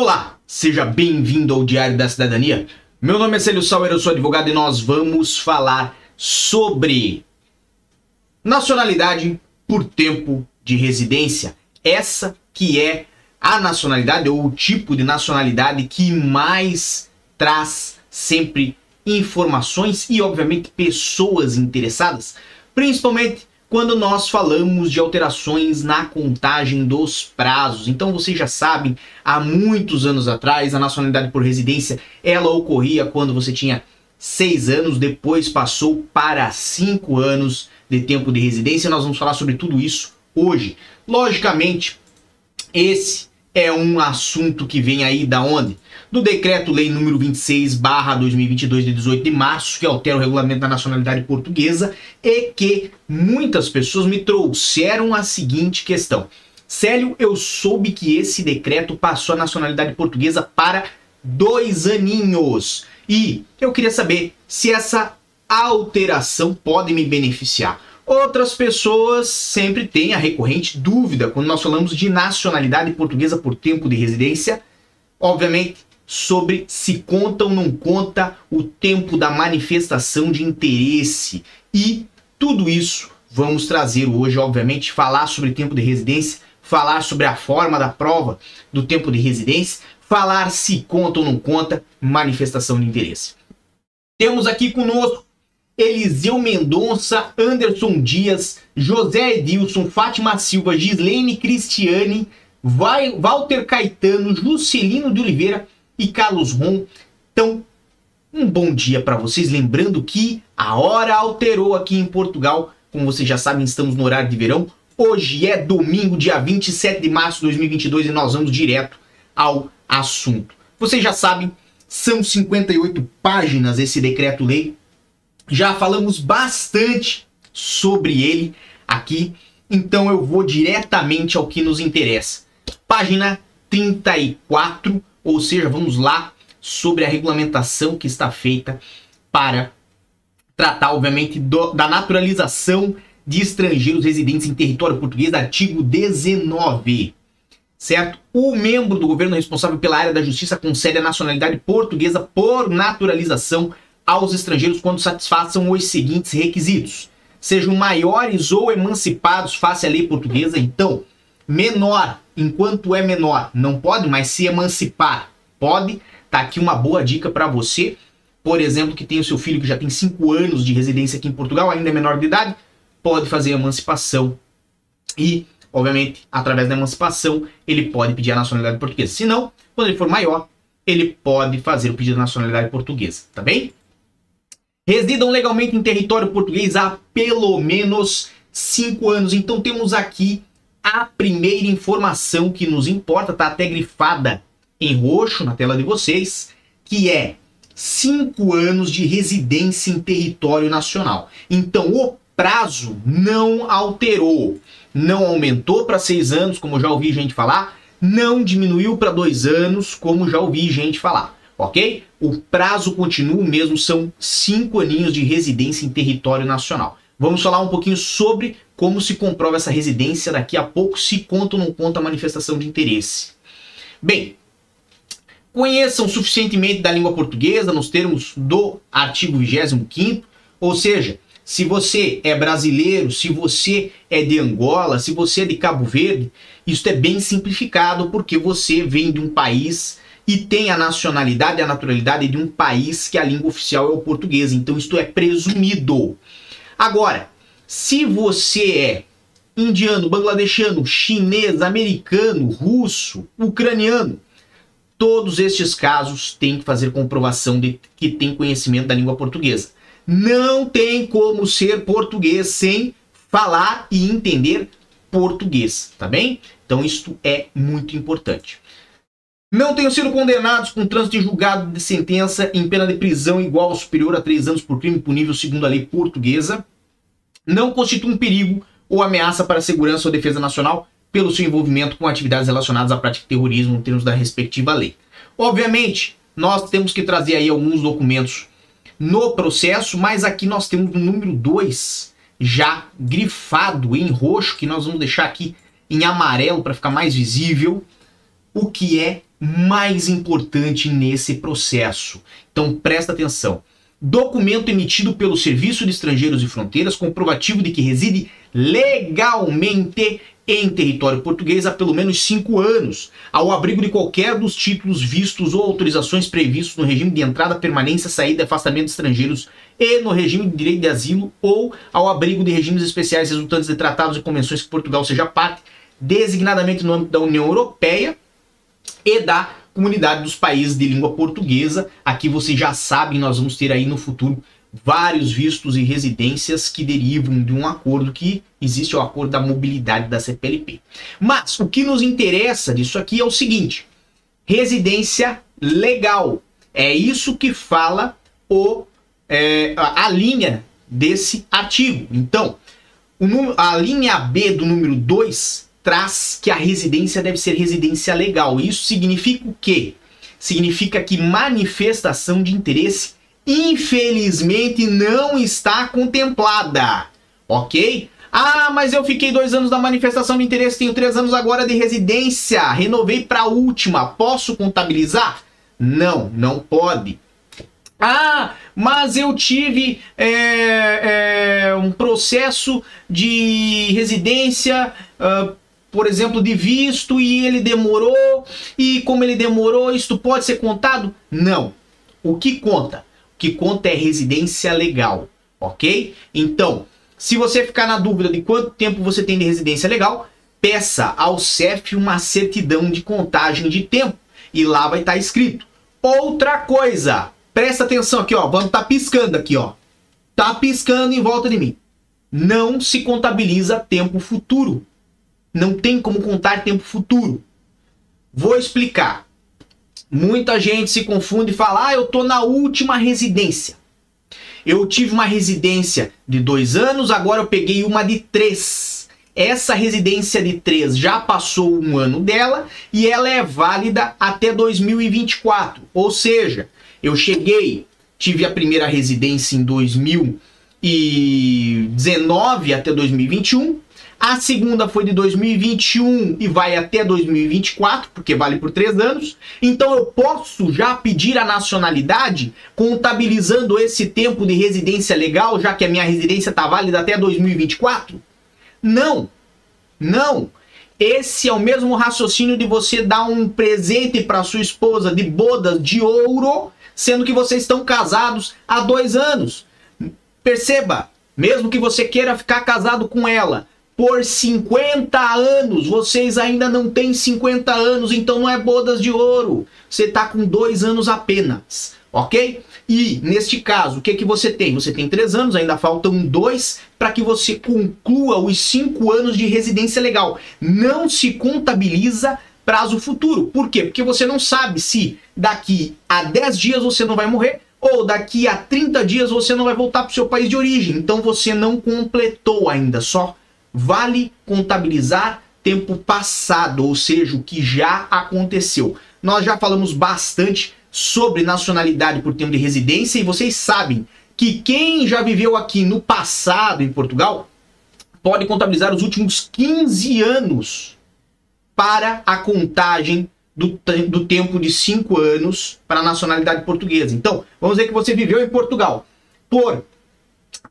Olá, seja bem-vindo ao Diário da Cidadania. Meu nome é Célio Sauer, eu sou advogado e nós vamos falar sobre nacionalidade por tempo de residência. Essa que é a nacionalidade ou o tipo de nacionalidade que mais traz sempre informações e, obviamente, pessoas interessadas, principalmente quando nós falamos de alterações na contagem dos prazos. Então vocês já sabem, há muitos anos atrás, a nacionalidade por residência ela ocorria quando você tinha seis anos, depois passou para cinco anos de tempo de residência. Nós vamos falar sobre tudo isso hoje. Logicamente, esse é um assunto que vem aí da onde? Do decreto-lei número 26 barra 2022 de 18 de março, que altera o regulamento da nacionalidade portuguesa e que muitas pessoas me trouxeram a seguinte questão. Célio, eu soube que esse decreto passou a nacionalidade portuguesa para dois aninhos. E eu queria saber se essa alteração pode me beneficiar. Outras pessoas sempre têm a recorrente dúvida quando nós falamos de nacionalidade portuguesa por tempo de residência, obviamente sobre se conta ou não conta o tempo da manifestação de interesse. E tudo isso vamos trazer hoje, obviamente, falar sobre tempo de residência, falar sobre a forma da prova do tempo de residência, falar se conta ou não conta manifestação de interesse. Temos aqui conosco Eliseu Mendonça, Anderson Dias, José Edilson, Fátima Silva, Gislene Cristiane, Walter Caetano, Juscelino de Oliveira e Carlos Ron. Então, um bom dia para vocês. Lembrando que a hora alterou aqui em Portugal. Como vocês já sabem, estamos no horário de verão. Hoje é domingo, dia 27 de março de 2022 e nós vamos direto ao assunto. Vocês já sabem, são 58 páginas esse decreto-lei já falamos bastante sobre ele aqui, então eu vou diretamente ao que nos interessa. Página 34, ou seja, vamos lá sobre a regulamentação que está feita para tratar, obviamente, do, da naturalização de estrangeiros residentes em território português, artigo 19. Certo? O membro do governo responsável pela área da justiça concede a nacionalidade portuguesa por naturalização aos estrangeiros quando satisfaçam os seguintes requisitos: sejam maiores ou emancipados face à lei portuguesa. Então, menor, enquanto é menor, não pode mais se emancipar. Pode. Tá aqui uma boa dica para você, por exemplo, que tem o seu filho que já tem 5 anos de residência aqui em Portugal, ainda é menor de idade, pode fazer emancipação e, obviamente, através da emancipação, ele pode pedir a nacionalidade portuguesa. Se não, quando ele for maior, ele pode fazer o pedido de nacionalidade portuguesa, tá bem? Residam legalmente em território português há pelo menos cinco anos. Então temos aqui a primeira informação que nos importa, tá até grifada em roxo na tela de vocês, que é cinco anos de residência em território nacional. Então o prazo não alterou, não aumentou para seis anos, como já ouvi gente falar, não diminuiu para dois anos, como já ouvi gente falar ok? O prazo continua o mesmo, são cinco aninhos de residência em território nacional. Vamos falar um pouquinho sobre como se comprova essa residência daqui a pouco, se conta ou não conta a manifestação de interesse. Bem, conheçam suficientemente da língua portuguesa nos termos do artigo 25 ou seja, se você é brasileiro, se você é de Angola, se você é de Cabo Verde, isso é bem simplificado porque você vem de um país e tem a nacionalidade e a naturalidade de um país que a língua oficial é o português. Então isto é presumido. Agora, se você é indiano, bangladeshano, chinês, americano, russo, ucraniano, todos estes casos têm que fazer comprovação de que tem conhecimento da língua portuguesa. Não tem como ser português sem falar e entender português, tá bem? Então isto é muito importante não tenham sido condenados com trânsito em julgado de sentença em pena de prisão igual ou superior a três anos por crime punível segundo a lei portuguesa, não constituem um perigo ou ameaça para a segurança ou defesa nacional pelo seu envolvimento com atividades relacionadas à prática de terrorismo em termos da respectiva lei. Obviamente, nós temos que trazer aí alguns documentos no processo, mas aqui nós temos o número 2 já grifado em roxo, que nós vamos deixar aqui em amarelo para ficar mais visível, o que é mais importante nesse processo. Então presta atenção. Documento emitido pelo Serviço de Estrangeiros e Fronteiras comprovativo de que reside legalmente em território português há pelo menos cinco anos, ao abrigo de qualquer dos títulos vistos ou autorizações previstos no regime de entrada, permanência, saída afastamento de estrangeiros e no regime de direito de asilo ou ao abrigo de regimes especiais resultantes de tratados e convenções que Portugal seja parte, designadamente no âmbito da União Europeia e da Comunidade dos Países de Língua Portuguesa. Aqui vocês já sabem, nós vamos ter aí no futuro vários vistos e residências que derivam de um acordo que existe, o acordo da mobilidade da CPLP. Mas o que nos interessa disso aqui é o seguinte: residência legal. É isso que fala o, é, a, linha desse artigo. Então, a linha B do número 2 traz que a residência deve ser residência legal. Isso significa o quê? Significa que manifestação de interesse infelizmente não está contemplada, ok? Ah, mas eu fiquei dois anos da manifestação de interesse, tenho três anos agora de residência, renovei para a última, posso contabilizar? Não, não pode. Ah, mas eu tive é, é, um processo de residência, uh, por exemplo, de visto e ele demorou, e como ele demorou, isto pode ser contado? Não. O que conta? que conta é residência legal, ok? Então, se você ficar na dúvida de quanto tempo você tem de residência legal, peça ao CEF uma certidão de contagem de tempo e lá vai estar tá escrito. Outra coisa, presta atenção aqui, ó, vamos estar tá piscando aqui, ó. Tá piscando em volta de mim. Não se contabiliza tempo futuro. Não tem como contar tempo futuro. Vou explicar. Muita gente se confunde e fala: ah, eu tô na última residência. Eu tive uma residência de dois anos, agora eu peguei uma de três. Essa residência de três já passou um ano dela e ela é válida até 2024. Ou seja, eu cheguei, tive a primeira residência em 2019 até 2021 a segunda foi de 2021 e vai até 2024, porque vale por três anos. Então eu posso já pedir a nacionalidade, contabilizando esse tempo de residência legal, já que a minha residência está válida até 2024? Não, não. Esse é o mesmo raciocínio de você dar um presente para sua esposa de bodas de ouro, sendo que vocês estão casados há dois anos. Perceba, mesmo que você queira ficar casado com ela, por 50 anos. Vocês ainda não têm 50 anos, então não é bodas de ouro. Você está com dois anos apenas, ok? E neste caso, o que, que você tem? Você tem três anos, ainda faltam dois para que você conclua os cinco anos de residência legal. Não se contabiliza prazo futuro. Por quê? Porque você não sabe se daqui a 10 dias você não vai morrer ou daqui a 30 dias você não vai voltar para o seu país de origem. Então você não completou ainda, só vale contabilizar tempo passado, ou seja, o que já aconteceu. Nós já falamos bastante sobre nacionalidade por tempo de residência e vocês sabem que quem já viveu aqui no passado em Portugal pode contabilizar os últimos 15 anos para a contagem do, do tempo de 5 anos para a nacionalidade portuguesa. Então, vamos dizer que você viveu em Portugal por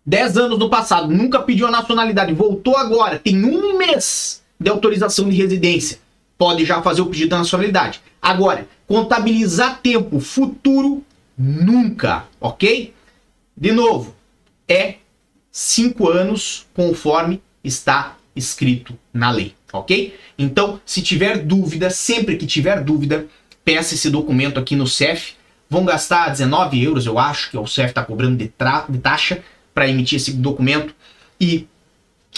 10 anos no passado, nunca pediu a nacionalidade, voltou agora, tem um mês de autorização de residência, pode já fazer o pedido da nacionalidade. Agora, contabilizar tempo futuro, nunca, ok? De novo, é 5 anos conforme está escrito na lei, ok? Então, se tiver dúvida, sempre que tiver dúvida, peça esse documento aqui no CEF. Vão gastar 19 euros, eu acho, que o CEF está cobrando de, de taxa para emitir esse documento e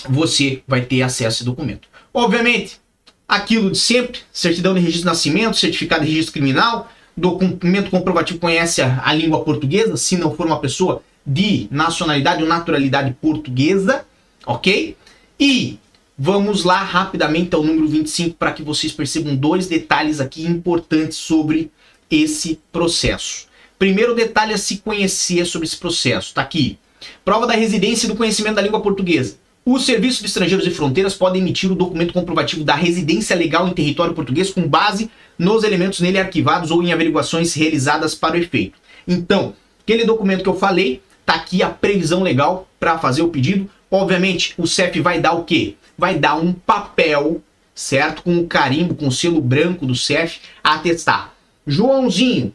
você vai ter acesso a esse documento. Obviamente, aquilo de sempre, certidão de registro de nascimento, certificado de registro criminal, documento comprovativo conhece a, a língua portuguesa, se não for uma pessoa de nacionalidade ou naturalidade portuguesa, ok? E vamos lá rapidamente ao número 25 para que vocês percebam dois detalhes aqui importantes sobre esse processo. Primeiro detalhe a se conhecer sobre esse processo, está aqui. Prova da residência e do conhecimento da língua portuguesa. O Serviço de Estrangeiros e Fronteiras pode emitir o documento comprovativo da residência legal em território português com base nos elementos nele arquivados ou em averiguações realizadas para o efeito. Então, aquele documento que eu falei, tá aqui a previsão legal para fazer o pedido. Obviamente, o CEF vai dar o quê? Vai dar um papel, certo? Com o carimbo, com o selo branco do CEF a atestar. Joãozinho,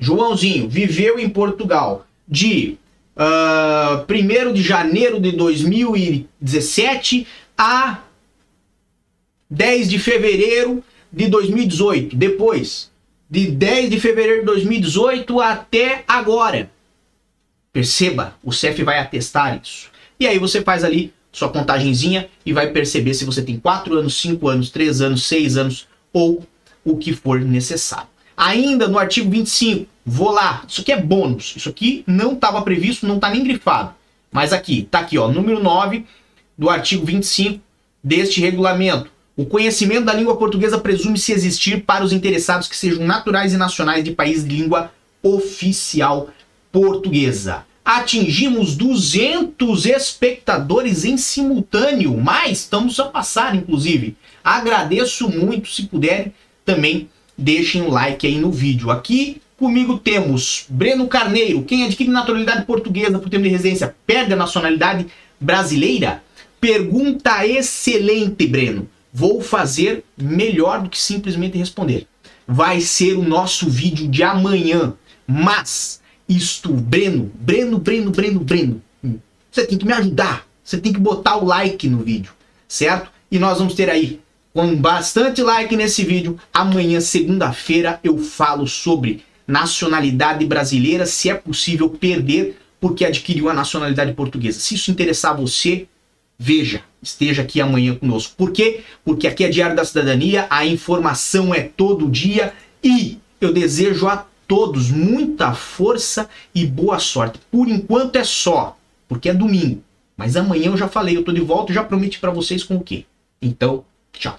Joãozinho viveu em Portugal de uh, ah, 1 de janeiro de 2017 a 10 de fevereiro de 2018. Depois, de 10 de fevereiro de 2018 até agora. Perceba, o CEF vai atestar isso. E aí você faz ali sua contagenzinha e vai perceber se você tem 4 anos, 5 anos, 3 anos, 6 anos ou o que for necessário. Ainda no artigo 25, vou lá, isso aqui é bônus, isso aqui não estava previsto, não está nem grifado. Mas aqui, tá aqui, ó, número 9 do artigo 25 deste regulamento. O conhecimento da língua portuguesa presume-se existir para os interessados que sejam naturais e nacionais de país de língua oficial portuguesa. Atingimos 200 espectadores em simultâneo, mas estamos a passar, inclusive. Agradeço muito se puderem também deixem um like aí no vídeo. Aqui comigo temos Breno Carneiro. Quem adquire naturalidade portuguesa por tempo de residência perde a nacionalidade brasileira? Pergunta excelente, Breno. Vou fazer melhor do que simplesmente responder. Vai ser o nosso vídeo de amanhã. Mas isto, Breno, Breno, Breno, Breno, Breno. Você tem que me ajudar. Você tem que botar o like no vídeo, certo? E nós vamos ter aí com bastante like nesse vídeo. Amanhã, segunda-feira, eu falo sobre nacionalidade brasileira, se é possível perder porque adquiriu a nacionalidade portuguesa. Se isso interessar você, veja, esteja aqui amanhã conosco. Por quê? Porque aqui é Diário da Cidadania, a informação é todo dia e eu desejo a todos muita força e boa sorte. Por enquanto é só, porque é domingo. Mas amanhã eu já falei, eu tô de volta e já prometi para vocês com o quê. Então, tchau.